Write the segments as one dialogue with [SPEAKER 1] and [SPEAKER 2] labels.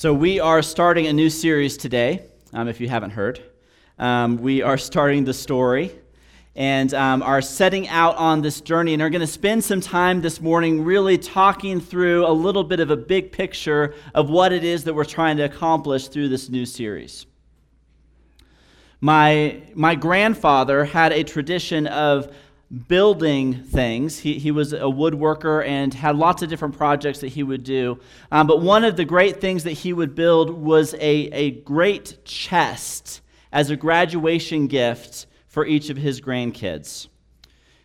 [SPEAKER 1] So, we are starting a new series today, um, if you haven't heard. Um, we are starting the story and um, are setting out on this journey and are going to spend some time this morning really talking through a little bit of a big picture of what it is that we're trying to accomplish through this new series. My, my grandfather had a tradition of building things. He, he was a woodworker and had lots of different projects that he would do. Um, but one of the great things that he would build was a, a great chest as a graduation gift for each of his grandkids.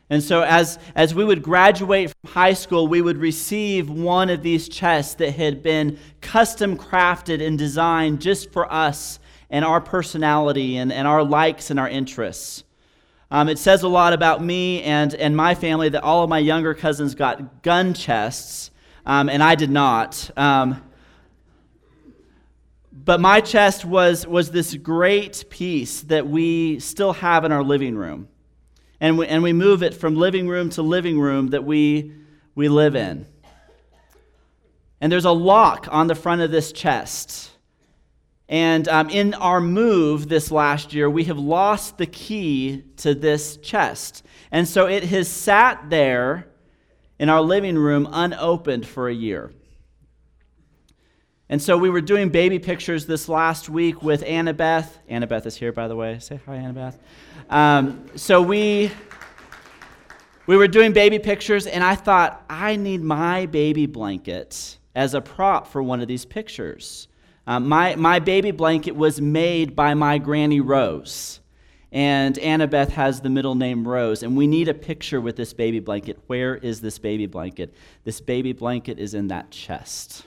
[SPEAKER 1] And so, as, as we would graduate from high school, we would receive one of these chests that had been custom crafted and designed just for us and our personality and, and our likes and our interests. Um, it says a lot about me and, and my family that all of my younger cousins got gun chests, um, and I did not. Um, but my chest was, was this great piece that we still have in our living room. And we, and we move it from living room to living room that we, we live in. And there's a lock on the front of this chest. And um, in our move this last year, we have lost the key to this chest. And so it has sat there in our living room unopened for a year. And so we were doing baby pictures this last week with Annabeth. Annabeth is here, by the way. Say hi, Annabeth. Um, so we we were doing baby pictures, and I thought I need my baby blanket as a prop for one of these pictures. Um, my, my baby blanket was made by my granny Rose. And Annabeth has the middle name Rose. And we need a picture with this baby blanket. Where is this baby blanket? This baby blanket is in that chest.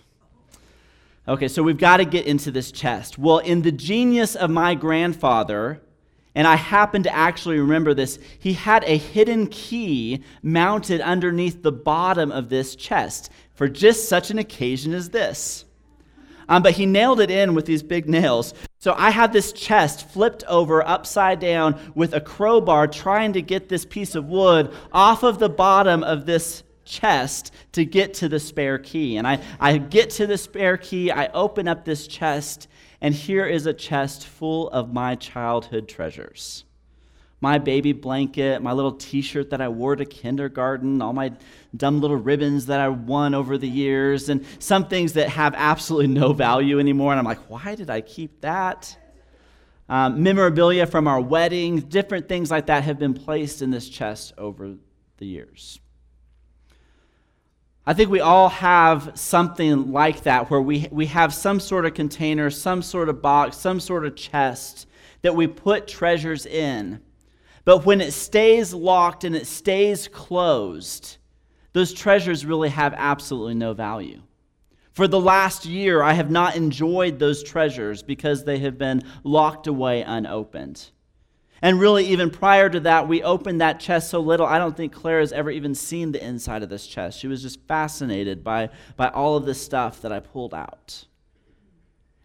[SPEAKER 1] Okay, so we've got to get into this chest. Well, in the genius of my grandfather, and I happen to actually remember this, he had a hidden key mounted underneath the bottom of this chest for just such an occasion as this. Um, but he nailed it in with these big nails. So I had this chest flipped over upside down with a crowbar trying to get this piece of wood off of the bottom of this chest to get to the spare key. And I, I get to the spare key, I open up this chest, and here is a chest full of my childhood treasures my baby blanket, my little t shirt that I wore to kindergarten, all my dumb little ribbons that I won over the years, and some things that have absolutely no value anymore. And I'm like, why did I keep that? Um, memorabilia from our wedding, different things like that have been placed in this chest over the years. I think we all have something like that where we, we have some sort of container, some sort of box, some sort of chest that we put treasures in. But when it stays locked and it stays closed, those treasures really have absolutely no value. For the last year, I have not enjoyed those treasures because they have been locked away unopened. And really, even prior to that, we opened that chest so little, I don't think Claire has ever even seen the inside of this chest. She was just fascinated by, by all of this stuff that I pulled out.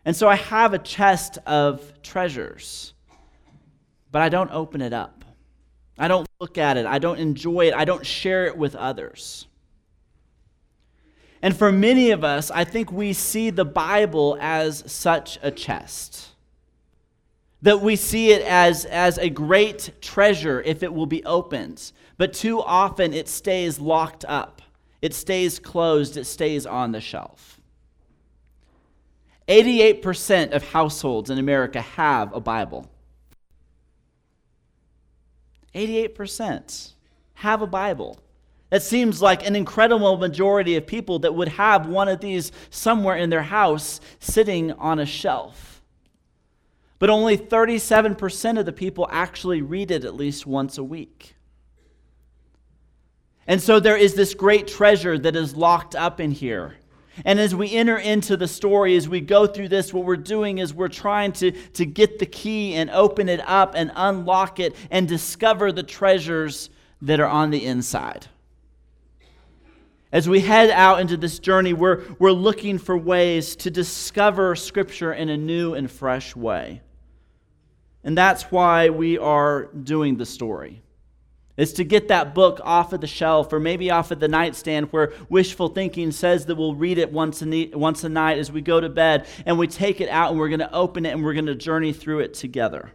[SPEAKER 1] And so I have a chest of treasures, but I don't open it up. I don't look at it. I don't enjoy it. I don't share it with others. And for many of us, I think we see the Bible as such a chest. That we see it as, as a great treasure if it will be opened. But too often it stays locked up, it stays closed, it stays on the shelf. 88% of households in America have a Bible. 88% have a Bible. That seems like an incredible majority of people that would have one of these somewhere in their house sitting on a shelf. But only 37% of the people actually read it at least once a week. And so there is this great treasure that is locked up in here. And as we enter into the story, as we go through this, what we're doing is we're trying to, to get the key and open it up and unlock it and discover the treasures that are on the inside. As we head out into this journey, we're, we're looking for ways to discover Scripture in a new and fresh way. And that's why we are doing the story It's to get that book off of the shelf or maybe off of the nightstand where wishful thinking says that we'll read it once a, once a night as we go to bed and we take it out and we're going to open it and we're going to journey through it together.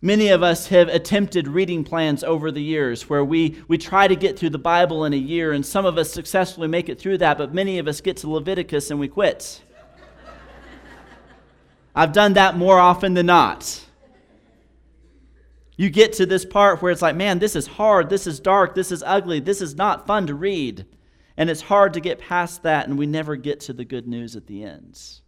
[SPEAKER 1] Many of us have attempted reading plans over the years where we, we try to get through the Bible in a year, and some of us successfully make it through that, but many of us get to Leviticus and we quit. I've done that more often than not. You get to this part where it's like, man, this is hard, this is dark, this is ugly, this is not fun to read. And it's hard to get past that, and we never get to the good news at the ends.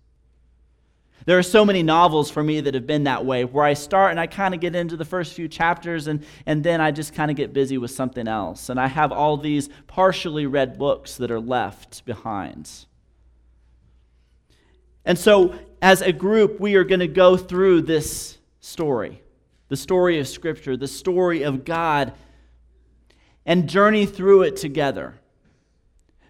[SPEAKER 1] There are so many novels for me that have been that way, where I start and I kind of get into the first few chapters, and, and then I just kind of get busy with something else. And I have all these partially read books that are left behind. And so, as a group, we are going to go through this story the story of Scripture, the story of God, and journey through it together.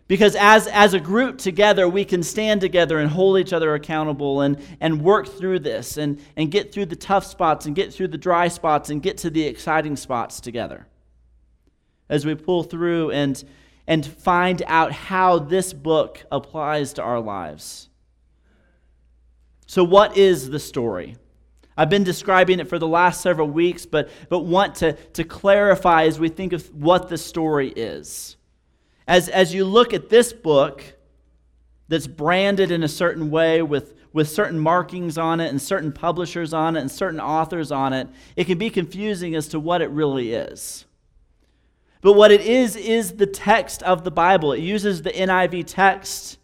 [SPEAKER 1] Because as, as a group together, we can stand together and hold each other accountable and, and work through this and, and get through the tough spots and get through the dry spots and get to the exciting spots together. As we pull through and, and find out how this book applies to our lives. So, what is the story? I've been describing it for the last several weeks, but, but want to, to clarify as we think of what the story is. As, as you look at this book that's branded in a certain way with, with certain markings on it and certain publishers on it and certain authors on it, it can be confusing as to what it really is. But what it is, is the text of the Bible. It uses the NIV text,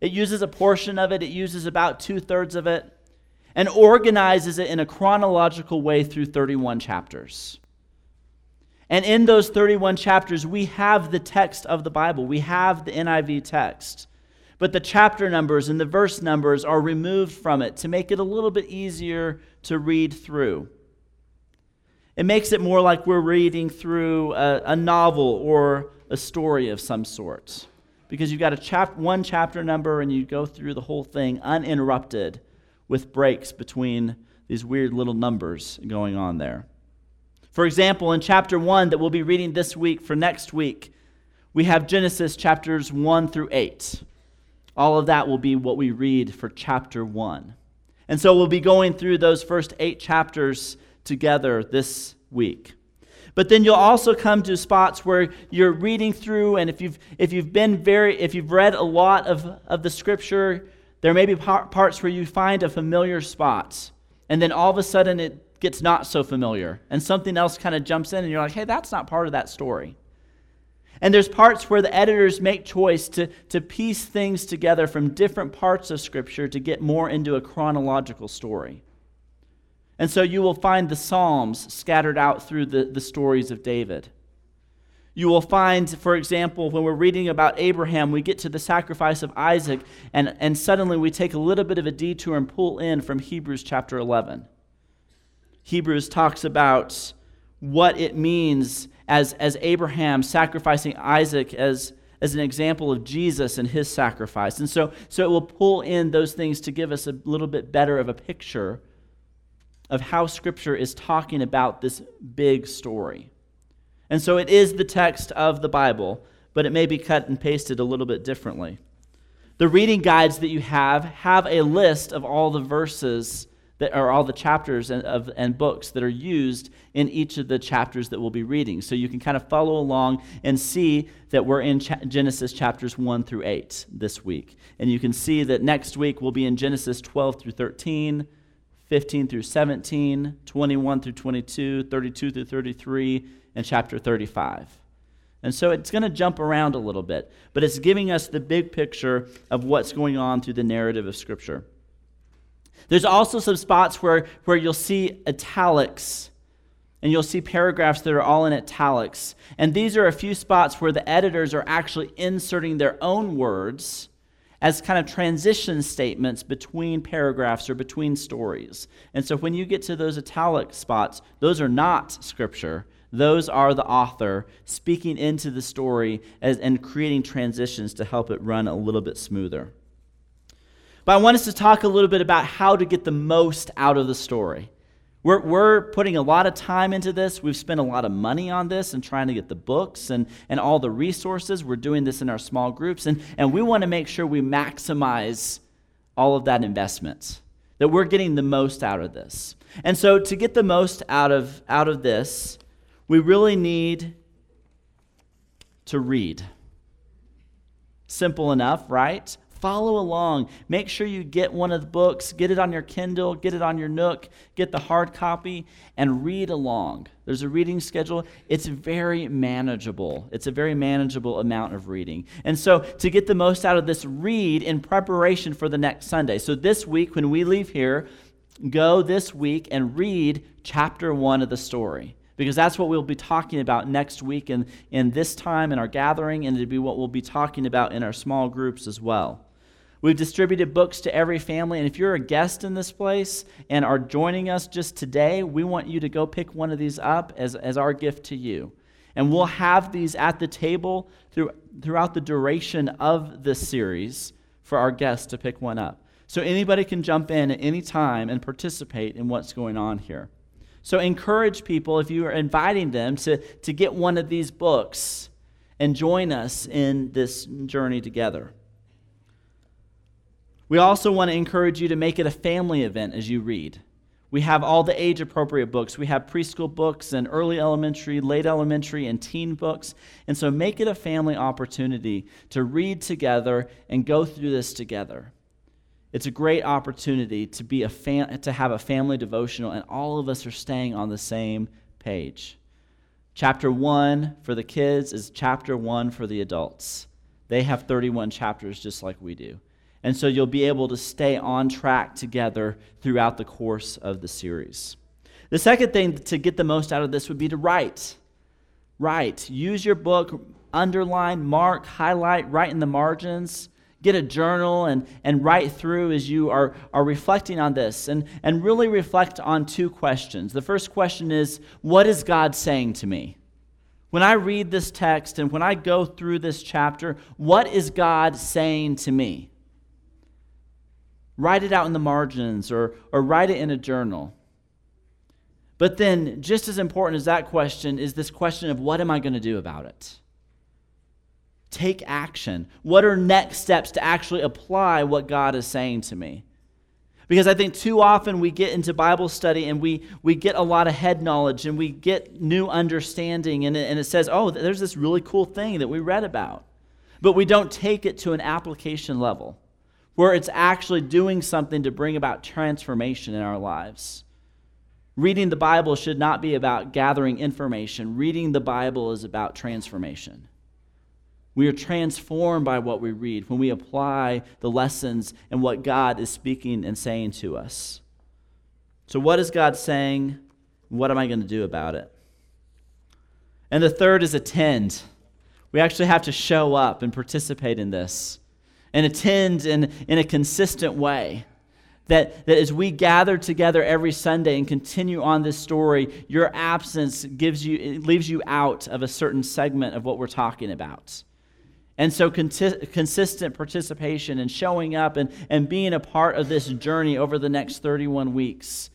[SPEAKER 1] it uses a portion of it, it uses about two thirds of it and organizes it in a chronological way through 31 chapters. And in those 31 chapters, we have the text of the Bible, we have the NIV text. But the chapter numbers and the verse numbers are removed from it to make it a little bit easier to read through. It makes it more like we're reading through a, a novel or a story of some sort. Because you've got a chap- one chapter number and you go through the whole thing uninterrupted with breaks between these weird little numbers going on there. For example, in chapter 1 that we'll be reading this week for next week, we have Genesis chapters 1 through 8. All of that will be what we read for chapter 1. And so we'll be going through those first eight chapters together this week. But then you'll also come to spots where you're reading through, and if you've, if you've been very, if you've read a lot of, of the scripture, there may be parts where you find a familiar spot, and then all of a sudden it gets not so familiar, and something else kind of jumps in, and you're like, hey, that's not part of that story. And there's parts where the editors make choice to, to piece things together from different parts of Scripture to get more into a chronological story. And so you will find the Psalms scattered out through the, the stories of David. You will find, for example, when we're reading about Abraham, we get to the sacrifice of Isaac, and, and suddenly we take a little bit of a detour and pull in from Hebrews chapter 11. Hebrews talks about what it means as, as Abraham sacrificing Isaac as, as an example of Jesus and his sacrifice. And so, so it will pull in those things to give us a little bit better of a picture of how Scripture is talking about this big story. And so it is the text of the Bible, but it may be cut and pasted a little bit differently. The reading guides that you have have a list of all the verses that are all the chapters and, of, and books that are used in each of the chapters that we'll be reading. So you can kind of follow along and see that we're in cha- Genesis chapters 1 through 8 this week. And you can see that next week we'll be in Genesis 12 through 13, 15 through 17, 21 through 22, 32 through 33, in chapter 35. And so it's going to jump around a little bit, but it's giving us the big picture of what's going on through the narrative of Scripture. There's also some spots where, where you'll see italics and you'll see paragraphs that are all in italics. And these are a few spots where the editors are actually inserting their own words as kind of transition statements between paragraphs or between stories. And so when you get to those italic spots, those are not scripture. Those are the author speaking into the story as, and creating transitions to help it run a little bit smoother. But I want us to talk a little bit about how to get the most out of the story. We're, we're putting a lot of time into this. We've spent a lot of money on this and trying to get the books and, and all the resources. We're doing this in our small groups, and, and we want to make sure we maximize all of that investment, that we're getting the most out of this. And so, to get the most out of, out of this, we really need to read. Simple enough, right? Follow along. Make sure you get one of the books, get it on your Kindle, get it on your Nook, get the hard copy, and read along. There's a reading schedule. It's very manageable. It's a very manageable amount of reading. And so, to get the most out of this, read in preparation for the next Sunday. So, this week, when we leave here, go this week and read chapter one of the story because that's what we'll be talking about next week in, in this time in our gathering, and it'll be what we'll be talking about in our small groups as well. We've distributed books to every family, and if you're a guest in this place and are joining us just today, we want you to go pick one of these up as, as our gift to you. And we'll have these at the table through, throughout the duration of this series for our guests to pick one up. So anybody can jump in at any time and participate in what's going on here. So encourage people, if you are inviting them, to, to get one of these books and join us in this journey together. We also want to encourage you to make it a family event as you read. We have all the age appropriate books. We have preschool books and early elementary, late elementary, and teen books. And so make it a family opportunity to read together and go through this together. It's a great opportunity to, be a fam- to have a family devotional, and all of us are staying on the same page. Chapter 1 for the kids is chapter 1 for the adults. They have 31 chapters just like we do. And so you'll be able to stay on track together throughout the course of the series. The second thing to get the most out of this would be to write. Write. Use your book, underline, mark, highlight, write in the margins. Get a journal and, and write through as you are, are reflecting on this and, and really reflect on two questions. The first question is What is God saying to me? When I read this text and when I go through this chapter, what is God saying to me? Write it out in the margins or, or write it in a journal. But then, just as important as that question is this question of what am I going to do about it? Take action. What are next steps to actually apply what God is saying to me? Because I think too often we get into Bible study and we, we get a lot of head knowledge and we get new understanding, and it, and it says, oh, there's this really cool thing that we read about. But we don't take it to an application level where it's actually doing something to bring about transformation in our lives. Reading the Bible should not be about gathering information, reading the Bible is about transformation. We are transformed by what we read when we apply the lessons and what God is speaking and saying to us. So, what is God saying? What am I going to do about it? And the third is attend. We actually have to show up and participate in this and attend in, in a consistent way. That, that as we gather together every Sunday and continue on this story, your absence gives you, leaves you out of a certain segment of what we're talking about. And so, consistent participation and showing up and, and being a part of this journey over the next 31 weeks.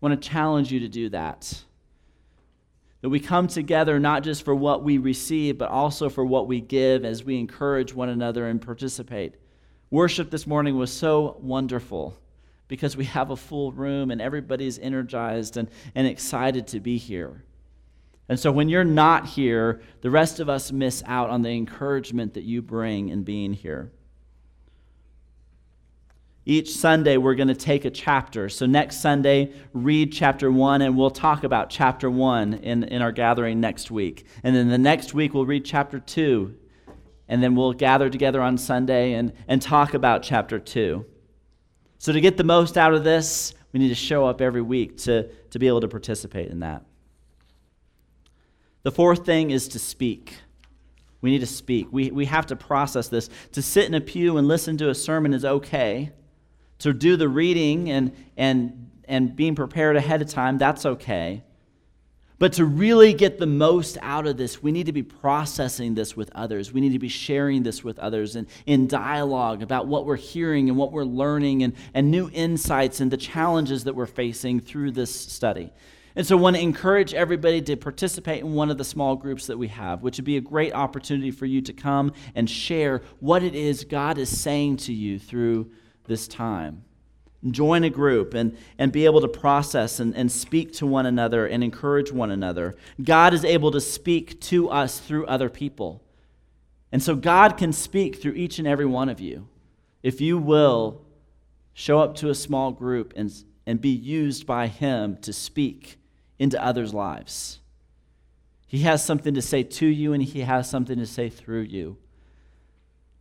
[SPEAKER 1] I want to challenge you to do that. That we come together not just for what we receive, but also for what we give as we encourage one another and participate. Worship this morning was so wonderful because we have a full room and everybody's energized and, and excited to be here. And so when you're not here, the rest of us miss out on the encouragement that you bring in being here. Each Sunday, we're going to take a chapter. So, next Sunday, read chapter one, and we'll talk about chapter one in, in our gathering next week. And then the next week, we'll read chapter two. And then we'll gather together on Sunday and, and talk about chapter two. So, to get the most out of this, we need to show up every week to, to be able to participate in that. The fourth thing is to speak. We need to speak. We, we have to process this. To sit in a pew and listen to a sermon is okay to do the reading and, and, and being prepared ahead of time, that's okay. But to really get the most out of this, we need to be processing this with others. We need to be sharing this with others and in dialogue about what we're hearing and what we're learning and, and new insights and the challenges that we're facing through this study. And so I want to encourage everybody to participate in one of the small groups that we have, which would be a great opportunity for you to come and share what it is God is saying to you through this time join a group and, and be able to process and, and speak to one another and encourage one another. God is able to speak to us through other people. And so God can speak through each and every one of you if you will show up to a small group and, and be used by Him to speak into others' lives. He has something to say to you, and He has something to say through you.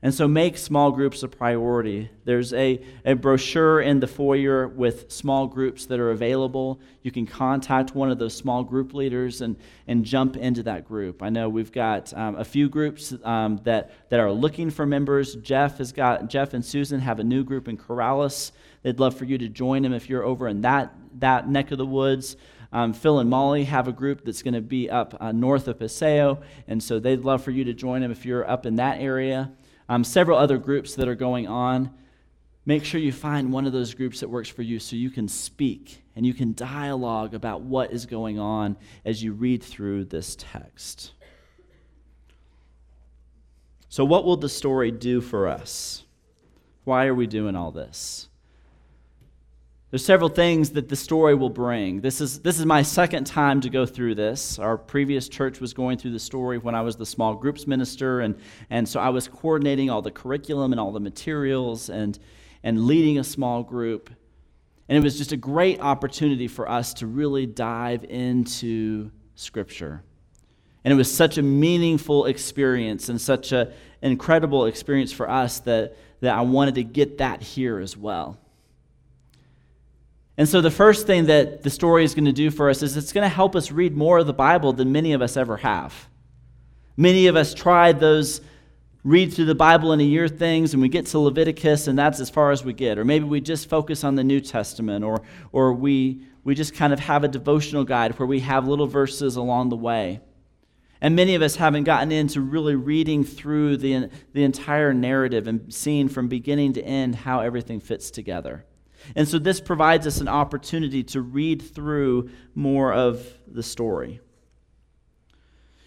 [SPEAKER 1] And so make small groups a priority. There's a, a brochure in the foyer with small groups that are available. You can contact one of those small group leaders and, and jump into that group. I know we've got um, a few groups um, that, that are looking for members. Jeff has got Jeff and Susan have a new group in Corrales. They'd love for you to join them if you're over in that, that neck of the woods. Um, Phil and Molly have a group that's going to be up uh, north of Paseo, and so they'd love for you to join them if you're up in that area um, several other groups that are going on. Make sure you find one of those groups that works for you so you can speak and you can dialogue about what is going on as you read through this text. So, what will the story do for us? Why are we doing all this? There's several things that the story will bring. This is, this is my second time to go through this. Our previous church was going through the story when I was the small groups minister, and, and so I was coordinating all the curriculum and all the materials and, and leading a small group. And it was just a great opportunity for us to really dive into Scripture. And it was such a meaningful experience and such an incredible experience for us that, that I wanted to get that here as well. And so, the first thing that the story is going to do for us is it's going to help us read more of the Bible than many of us ever have. Many of us tried those read through the Bible in a year things, and we get to Leviticus, and that's as far as we get. Or maybe we just focus on the New Testament, or, or we, we just kind of have a devotional guide where we have little verses along the way. And many of us haven't gotten into really reading through the, the entire narrative and seeing from beginning to end how everything fits together. And so this provides us an opportunity to read through more of the story.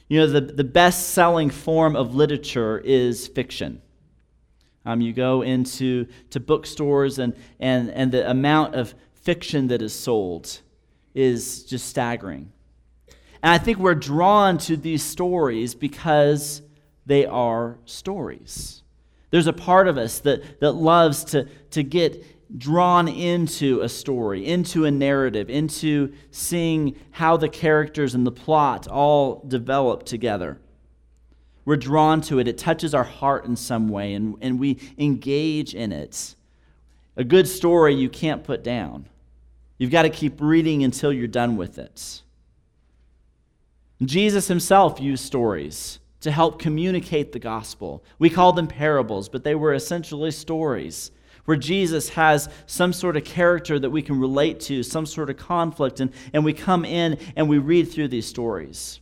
[SPEAKER 1] You know, the, the best selling form of literature is fiction. Um, you go into to bookstores, and, and, and the amount of fiction that is sold is just staggering. And I think we're drawn to these stories because they are stories. There's a part of us that, that loves to, to get drawn into a story, into a narrative, into seeing how the characters and the plot all develop together. We're drawn to it. It touches our heart in some way, and, and we engage in it. A good story you can't put down. You've got to keep reading until you're done with it. Jesus himself used stories to help communicate the gospel. We call them parables, but they were essentially stories where Jesus has some sort of character that we can relate to, some sort of conflict, and, and we come in and we read through these stories.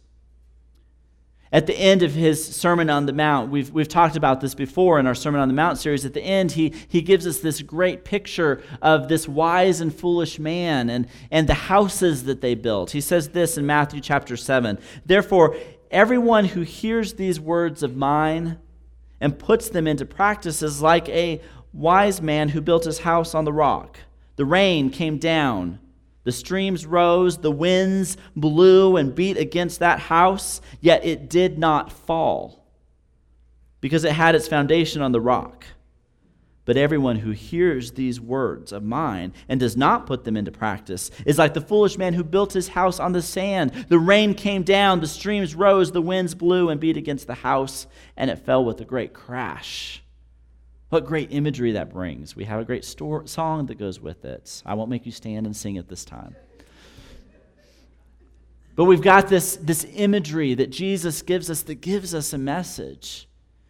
[SPEAKER 1] At the end of his Sermon on the Mount, we've, we've talked about this before in our Sermon on the Mount series. At the end, he, he gives us this great picture of this wise and foolish man and, and the houses that they built. He says this in Matthew chapter 7 Therefore, everyone who hears these words of mine and puts them into practice is like a wise man who built his house on the rock. The rain came down, the streams rose, the winds blew and beat against that house, yet it did not fall, because it had its foundation on the rock. But everyone who hears these words of mine and does not put them into practice is like the foolish man who built his house on the sand. The rain came down, the streams rose, the winds blew and beat against the house, and it fell with a great crash. What great imagery that brings. We have a great store, song that goes with it. I won't make you stand and sing it this time. But we've got this, this imagery that Jesus gives us that gives us a message.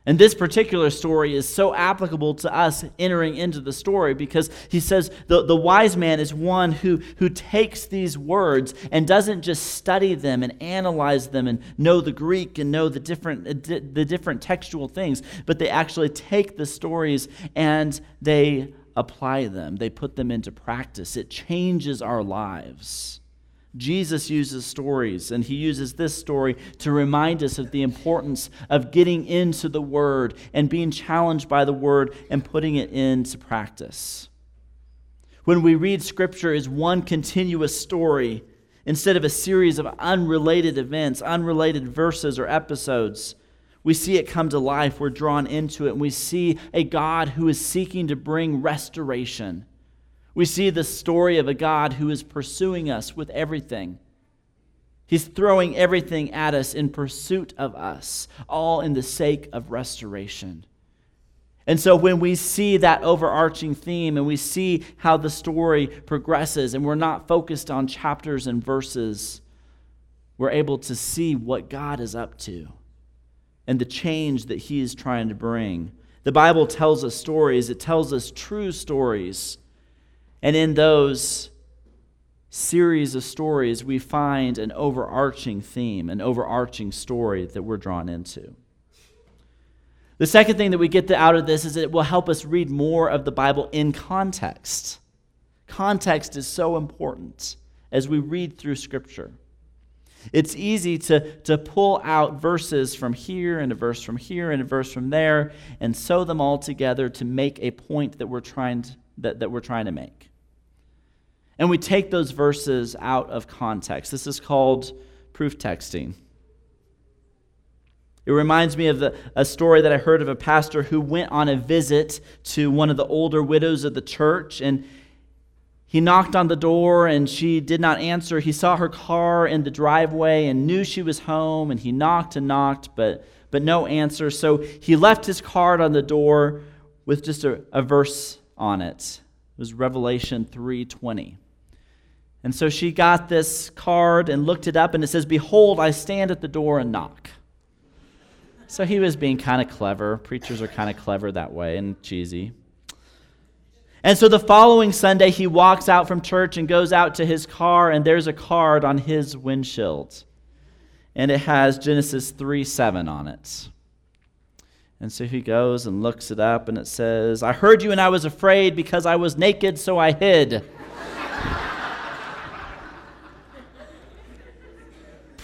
[SPEAKER 1] And this particular story is so applicable to us entering into the story because he says the, the wise man is one who, who takes these words and doesn't just study them and analyze them and know the Greek and know the different, uh, the different textual things, but they actually take the stories and they apply them, they put them into practice. It changes our lives. Jesus uses stories, and he uses this story to remind us of the importance of getting into the Word and being challenged by the Word and putting it into practice. When we read Scripture as one continuous story, instead of a series of unrelated events, unrelated verses or episodes, we see it come to life. We're drawn into it, and we see a God who is seeking to bring restoration we see the story of a God who is pursuing us with everything. He's throwing everything at us in pursuit of us, all in the sake of restoration. And so when we see that overarching theme and we see how the story progresses, and we're not focused on chapters and verses, we're able to see what God is up to and the change that He is trying to bring. The Bible tells us stories, it tells us true stories and in those series of stories, we find an overarching theme, an overarching story that we're drawn into. The second thing that we get out of this is it will help us read more of the Bible in context. Context is so important as we read through Scripture. It's easy to, to pull out verses from here and a verse from here and a verse from there and sew them all together to make a point that we're trying to, that, that we're trying to make and we take those verses out of context. This is called proof texting. It reminds me of the, a story that I heard of a pastor who went on a visit to one of the older widows of the church, and he knocked on the door and she did not answer. He saw her car in the driveway and knew she was home, and he knocked and knocked, but, but no answer. So he left his card on the door with just a, a verse on it. It was Revelation 3:20. And so she got this card and looked it up, and it says, Behold, I stand at the door and knock. So he was being kind of clever. Preachers are kind of clever that way and cheesy. And so the following Sunday, he walks out from church and goes out to his car, and there's a card on his windshield. And it has Genesis 3 7 on it. And so he goes and looks it up, and it says, I heard you and I was afraid because I was naked, so I hid.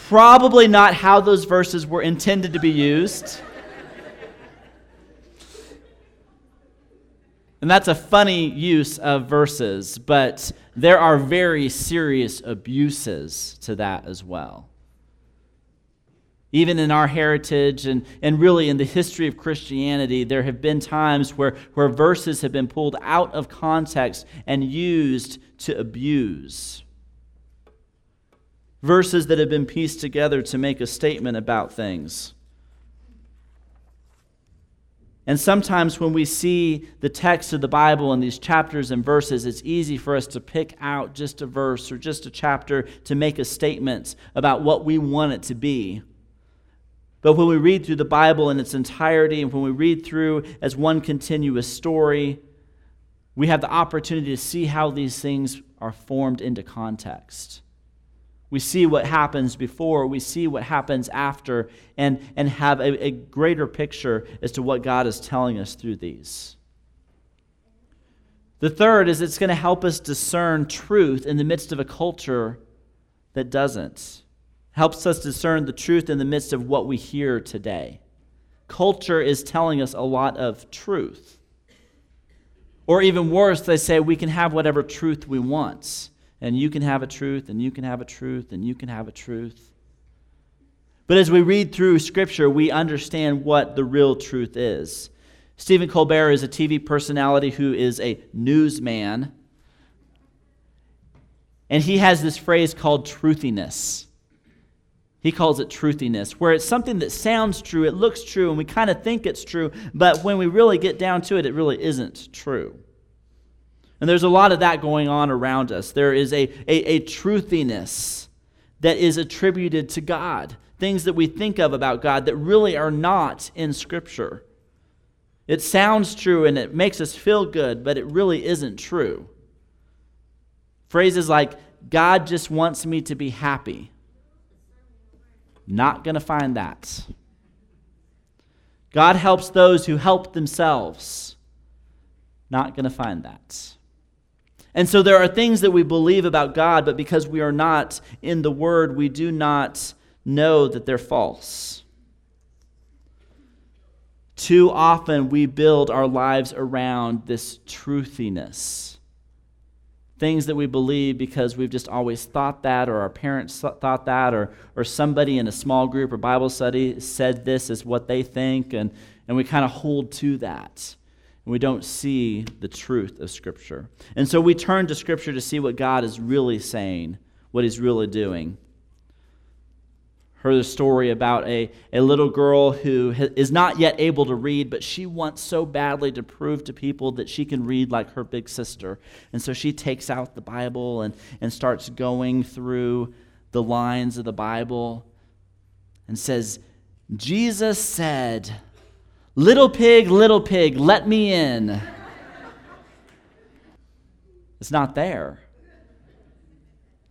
[SPEAKER 1] Probably not how those verses were intended to be used. And that's a funny use of verses, but there are very serious abuses to that as well. Even in our heritage and, and really in the history of Christianity, there have been times where, where verses have been pulled out of context and used to abuse verses that have been pieced together to make a statement about things. And sometimes when we see the text of the Bible and these chapters and verses, it's easy for us to pick out just a verse or just a chapter to make a statement about what we want it to be. But when we read through the Bible in its entirety and when we read through as one continuous story, we have the opportunity to see how these things are formed into context. We see what happens before, we see what happens after, and, and have a, a greater picture as to what God is telling us through these. The third is it's going to help us discern truth in the midst of a culture that doesn't. Helps us discern the truth in the midst of what we hear today. Culture is telling us a lot of truth. Or even worse, they say we can have whatever truth we want and you can have a truth, and you can have a truth, and you can have a truth. But as we read through Scripture, we understand what the real truth is. Stephen Colbert is a TV personality who is a newsman. And he has this phrase called truthiness. He calls it truthiness, where it's something that sounds true, it looks true, and we kind of think it's true, but when we really get down to it, it really isn't true. And there's a lot of that going on around us. There is a, a, a truthiness that is attributed to God, things that we think of about God that really are not in Scripture. It sounds true and it makes us feel good, but it really isn't true. Phrases like, God just wants me to be happy. Not going to find that. God helps those who help themselves. Not going to find that. And so there are things that we believe about God, but because we are not in the Word, we do not know that they're false. Too often we build our lives around this truthiness. Things that we believe because we've just always thought that, or our parents thought that, or, or somebody in a small group or Bible study said this is what they think, and, and we kind of hold to that. We don't see the truth of Scripture. And so we turn to Scripture to see what God is really saying, what He's really doing heard a story about a, a little girl who is not yet able to read, but she wants so badly to prove to people that she can read like her big sister. And so she takes out the Bible and, and starts going through the lines of the Bible and says, Jesus said, Little pig, little pig, let me in. it's not there.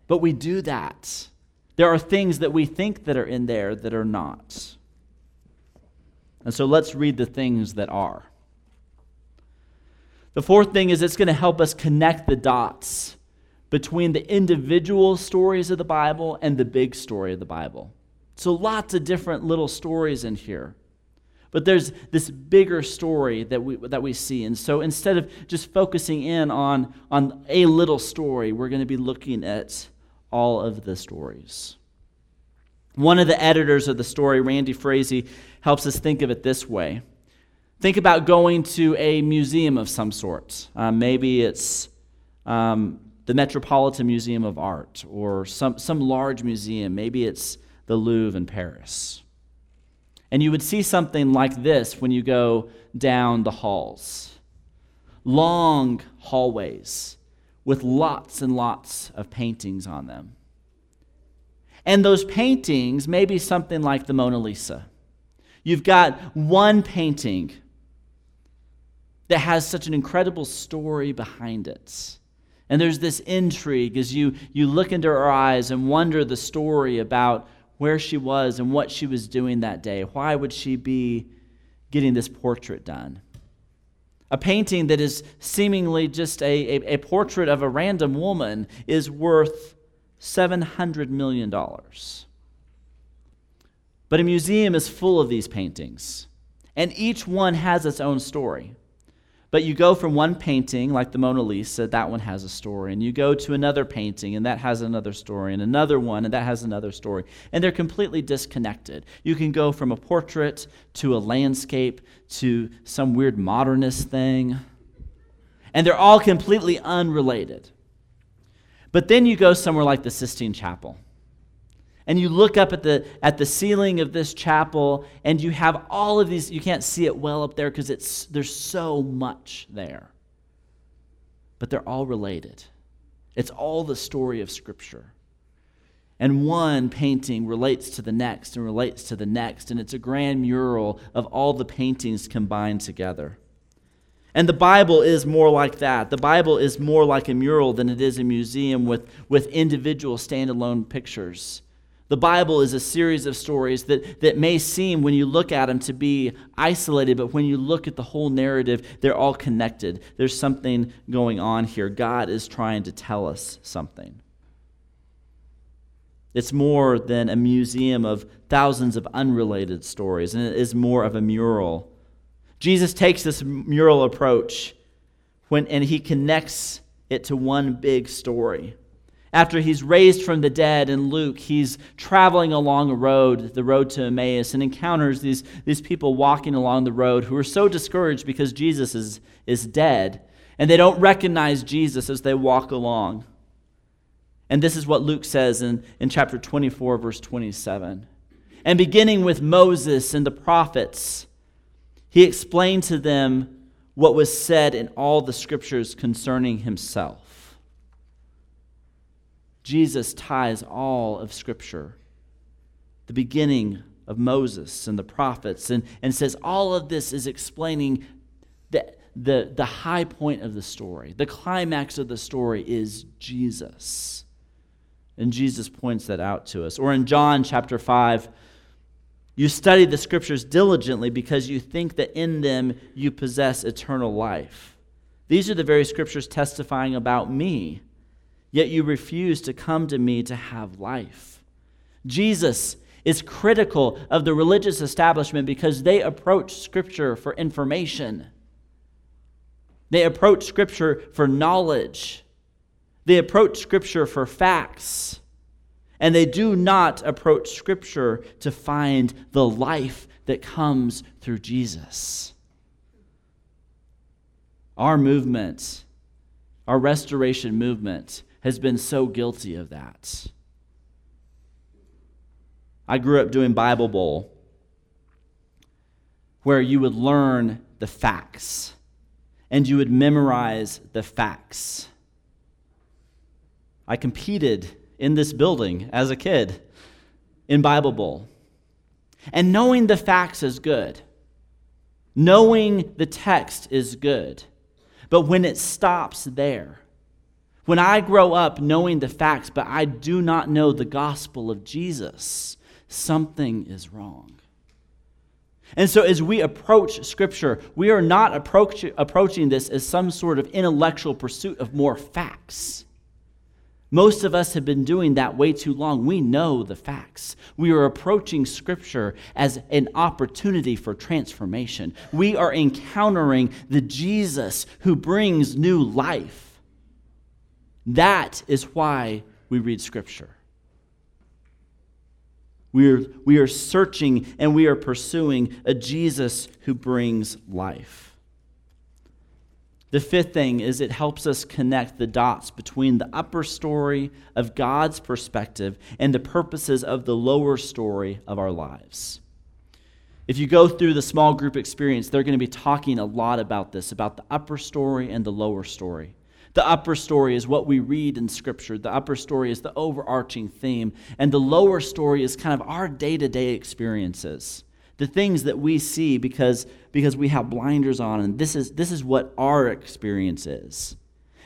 [SPEAKER 1] But we do that. There are things that we think that are in there that are not. And so let's read the things that are. The fourth thing is it's going to help us connect the dots between the individual stories of the Bible and the big story of the Bible. So lots of different little stories in here. But there's this bigger story that we, that we see. And so instead of just focusing in on, on a little story, we're going to be looking at all of the stories. One of the editors of the story, Randy Frazee, helps us think of it this way. Think about going to a museum of some sort. Uh, maybe it's um, the Metropolitan Museum of Art or some, some large museum. Maybe it's the Louvre in Paris. And you would see something like this when you go down the halls long hallways with lots and lots of paintings on them. And those paintings may be something like the Mona Lisa. You've got one painting that has such an incredible story behind it. And there's this intrigue as you, you look into her eyes and wonder the story about where she was and what she was doing that day. Why would she be getting this portrait done? A painting that is seemingly just a, a, a portrait of a random woman is worth $700 million. But a museum is full of these paintings, and each one has its own story. But you go from one painting, like the Mona Lisa, that one has a story. And you go to another painting, and that has another story. And another one, and that has another story. And they're completely disconnected. You can go from a portrait to a landscape to some weird modernist thing. And they're all completely unrelated. But then you go somewhere like the Sistine Chapel and you look up at the at the ceiling of this chapel and you have all of these you can't see it well up there because it's there's so much there but they're all related it's all the story of scripture and one painting relates to the next and relates to the next and it's a grand mural of all the paintings combined together and the Bible is more like that. The Bible is more like a mural than it is a museum with, with individual standalone pictures. The Bible is a series of stories that, that may seem, when you look at them, to be isolated, but when you look at the whole narrative, they're all connected. There's something going on here. God is trying to tell us something. It's more than a museum of thousands of unrelated stories, and it is more of a mural. Jesus takes this mural approach when, and he connects it to one big story after he's raised from the dead in Luke, he's traveling along a road, the road to Emmaus, and encounters these, these people walking along the road who are so discouraged because Jesus is, is dead. And they don't recognize Jesus as they walk along. And this is what Luke says in, in chapter 24, verse 27. And beginning with Moses and the prophets, he explained to them what was said in all the scriptures concerning himself. Jesus ties all of Scripture, the beginning of Moses and the prophets, and, and says all of this is explaining the, the, the high point of the story, the climax of the story is Jesus. And Jesus points that out to us. Or in John chapter 5, you study the scriptures diligently because you think that in them you possess eternal life. These are the very scriptures testifying about me, yet you refuse to come to me to have life. Jesus is critical of the religious establishment because they approach scripture for information. They approach Scripture for knowledge. They approach Scripture for facts. And they do not approach Scripture to find the life that comes through Jesus. Our movement, our restoration movement, has been so guilty of that. I grew up doing Bible Bowl, where you would learn the facts and you would memorize the facts. I competed in this building as a kid in Bible Bowl. And knowing the facts is good. Knowing the text is good. But when it stops there, when I grow up knowing the facts, but I do not know the gospel of Jesus, something is wrong. And so, as we approach Scripture, we are not approach, approaching this as some sort of intellectual pursuit of more facts. Most of us have been doing that way too long. We know the facts. We are approaching Scripture as an opportunity for transformation. We are encountering the Jesus who brings new life. That is why we read Scripture. We are, we are searching and we are pursuing a Jesus who brings life. The fifth thing is it helps us connect the dots between the upper story of God's perspective and the purposes of the lower story of our lives. If you go through the small group experience, they're going to be talking a lot about this, about the upper story and the lower story. The upper story is what we read in Scripture. The upper story is the overarching theme. And the lower story is kind of our day to day experiences, the things that we see because, because we have blinders on. And this is, this is what our experience is.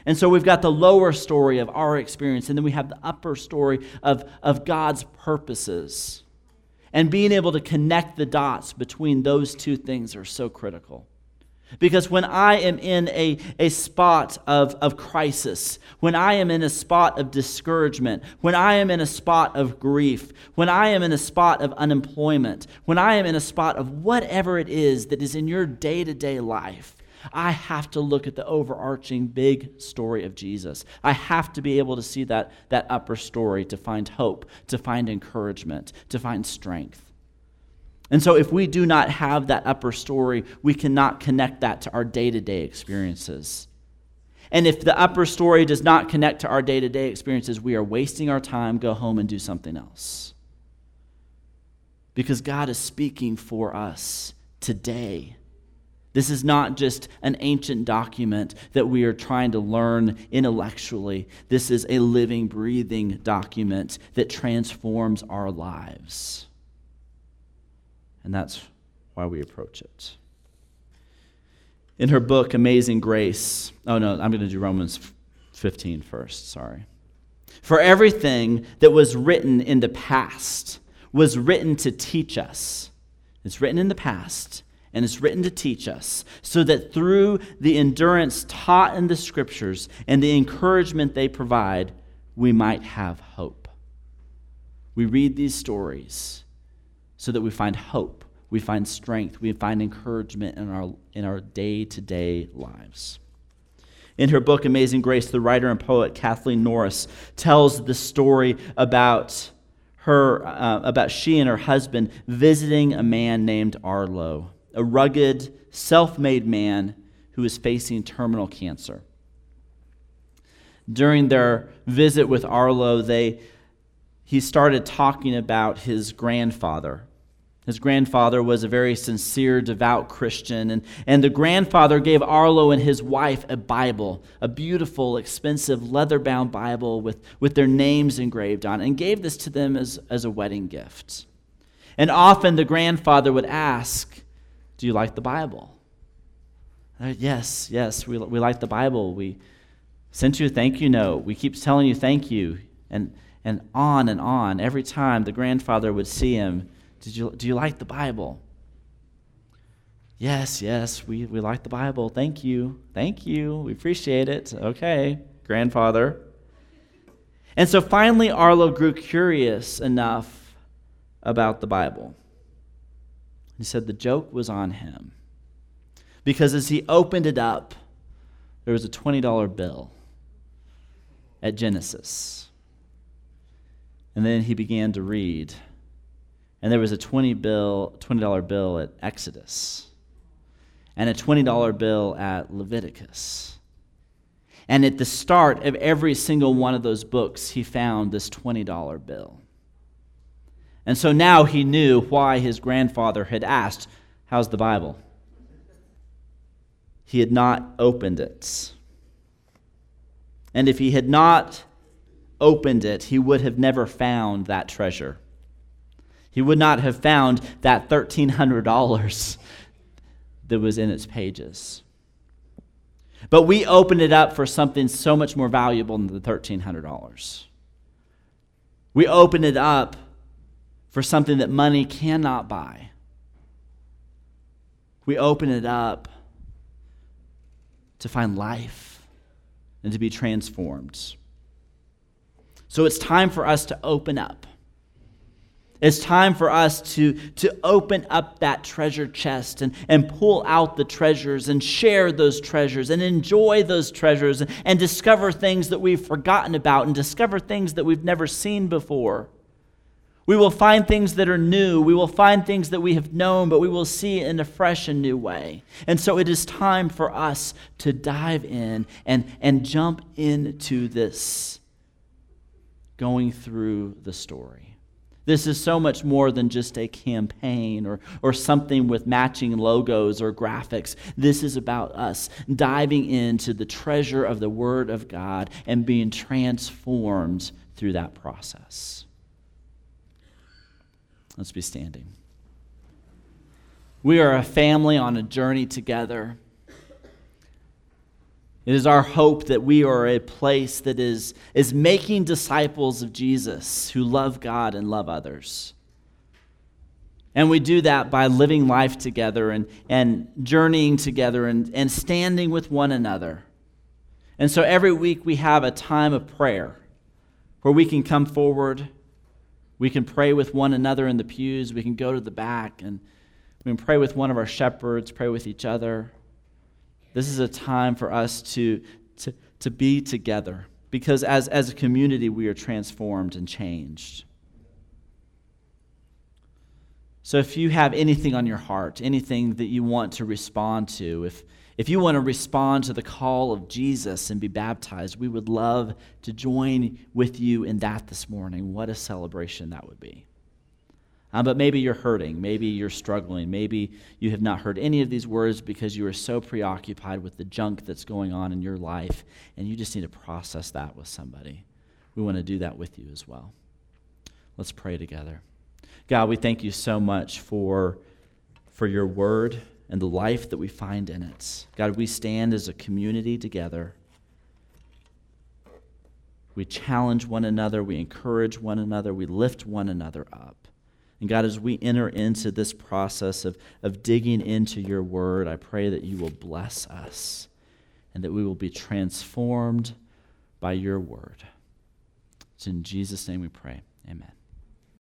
[SPEAKER 1] And so we've got the lower story of our experience, and then we have the upper story of, of God's purposes. And being able to connect the dots between those two things are so critical. Because when I am in a, a spot of, of crisis, when I am in a spot of discouragement, when I am in a spot of grief, when I am in a spot of unemployment, when I am in a spot of whatever it is that is in your day to day life, I have to look at the overarching big story of Jesus. I have to be able to see that, that upper story to find hope, to find encouragement, to find strength. And so, if we do not have that upper story, we cannot connect that to our day to day experiences. And if the upper story does not connect to our day to day experiences, we are wasting our time, go home and do something else. Because God is speaking for us today. This is not just an ancient document that we are trying to learn intellectually. This is a living, breathing document that transforms our lives. And that's why we approach it. In her book, Amazing Grace, oh no, I'm going to do Romans 15 first, sorry. For everything that was written in the past was written to teach us. It's written in the past, and it's written to teach us, so that through the endurance taught in the scriptures and the encouragement they provide, we might have hope. We read these stories so that we find hope, we find strength, we find encouragement in our, in our day-to-day lives. In her book, Amazing Grace, the writer and poet Kathleen Norris tells the story about her, uh, about she and her husband visiting a man named Arlo, a rugged, self-made man who is facing terminal cancer. During their visit with Arlo, they, he started talking about his grandfather, his grandfather was a very sincere, devout Christian, and, and the grandfather gave Arlo and his wife a Bible, a beautiful, expensive, leather bound Bible with, with their names engraved on it, and gave this to them as, as a wedding gift. And often the grandfather would ask, Do you like the Bible? Yes, yes, we, we like the Bible. We sent you a thank you note. We keep telling you thank you. And, and on and on. Every time the grandfather would see him, Did you, do you like the Bible? Yes, yes, we, we like the Bible. Thank you. Thank you. We appreciate it. Okay, grandfather. And so finally, Arlo grew curious enough about the Bible. He said the joke was on him. Because as he opened it up, there was a $20 bill at Genesis. And then he began to read. And there was a 20 bill, $20 bill at Exodus. And a $20 bill at Leviticus. And at the start of every single one of those books, he found this $20 bill. And so now he knew why his grandfather had asked, How's the Bible? he had not opened it. And if he had not opened it, he would have never found that treasure. He would not have found that $1,300 that was in its pages. But we opened it up for something so much more valuable than the $1,300. We opened it up for something that money cannot buy. We open it up to find life and to be transformed. So it's time for us to open up. It's time for us to, to open up that treasure chest and, and pull out the treasures and share those treasures and enjoy those treasures and, and discover things that we've forgotten about and discover things that we've never seen before. We will find things that are new. We will find things that we have known, but we will see in a fresh and new way. And so it is time for us to dive in and, and jump into this, going through the story. This is so much more than just a campaign or, or something with matching logos or graphics. This is about us diving into the treasure of the Word of God and being transformed through that process. Let's be standing. We are a family on a journey together. It is our hope that we are a place that is, is making disciples of Jesus who love God and love others. And we do that by living life together and, and journeying together and, and standing with one another. And so every week we have a time of prayer where we can come forward we can pray with one another in the pews. We can go to the back and we can pray with one of our shepherds, pray with each other. This is a time for us to, to, to be together because as, as a community, we are transformed and changed. So if you have anything on your heart, anything that you want to respond to, if, if you want to respond to the call of Jesus and be baptized, we would love to join with you in that this morning. What a celebration that would be. Um, but maybe you're hurting. Maybe you're struggling. Maybe you have not heard any of these words because you are so preoccupied with the junk that's going on in your life, and you just need to process that with somebody. We want to do that with you as well. Let's pray together. God, we thank you so much for, for your word and the life that we find in it. God, we stand as a community together. We challenge one another, we encourage one another, we lift one another up. And God, as we enter into this process of, of digging into your word, I pray that you will bless us and that we will be transformed by your word. It's in Jesus' name we pray. Amen.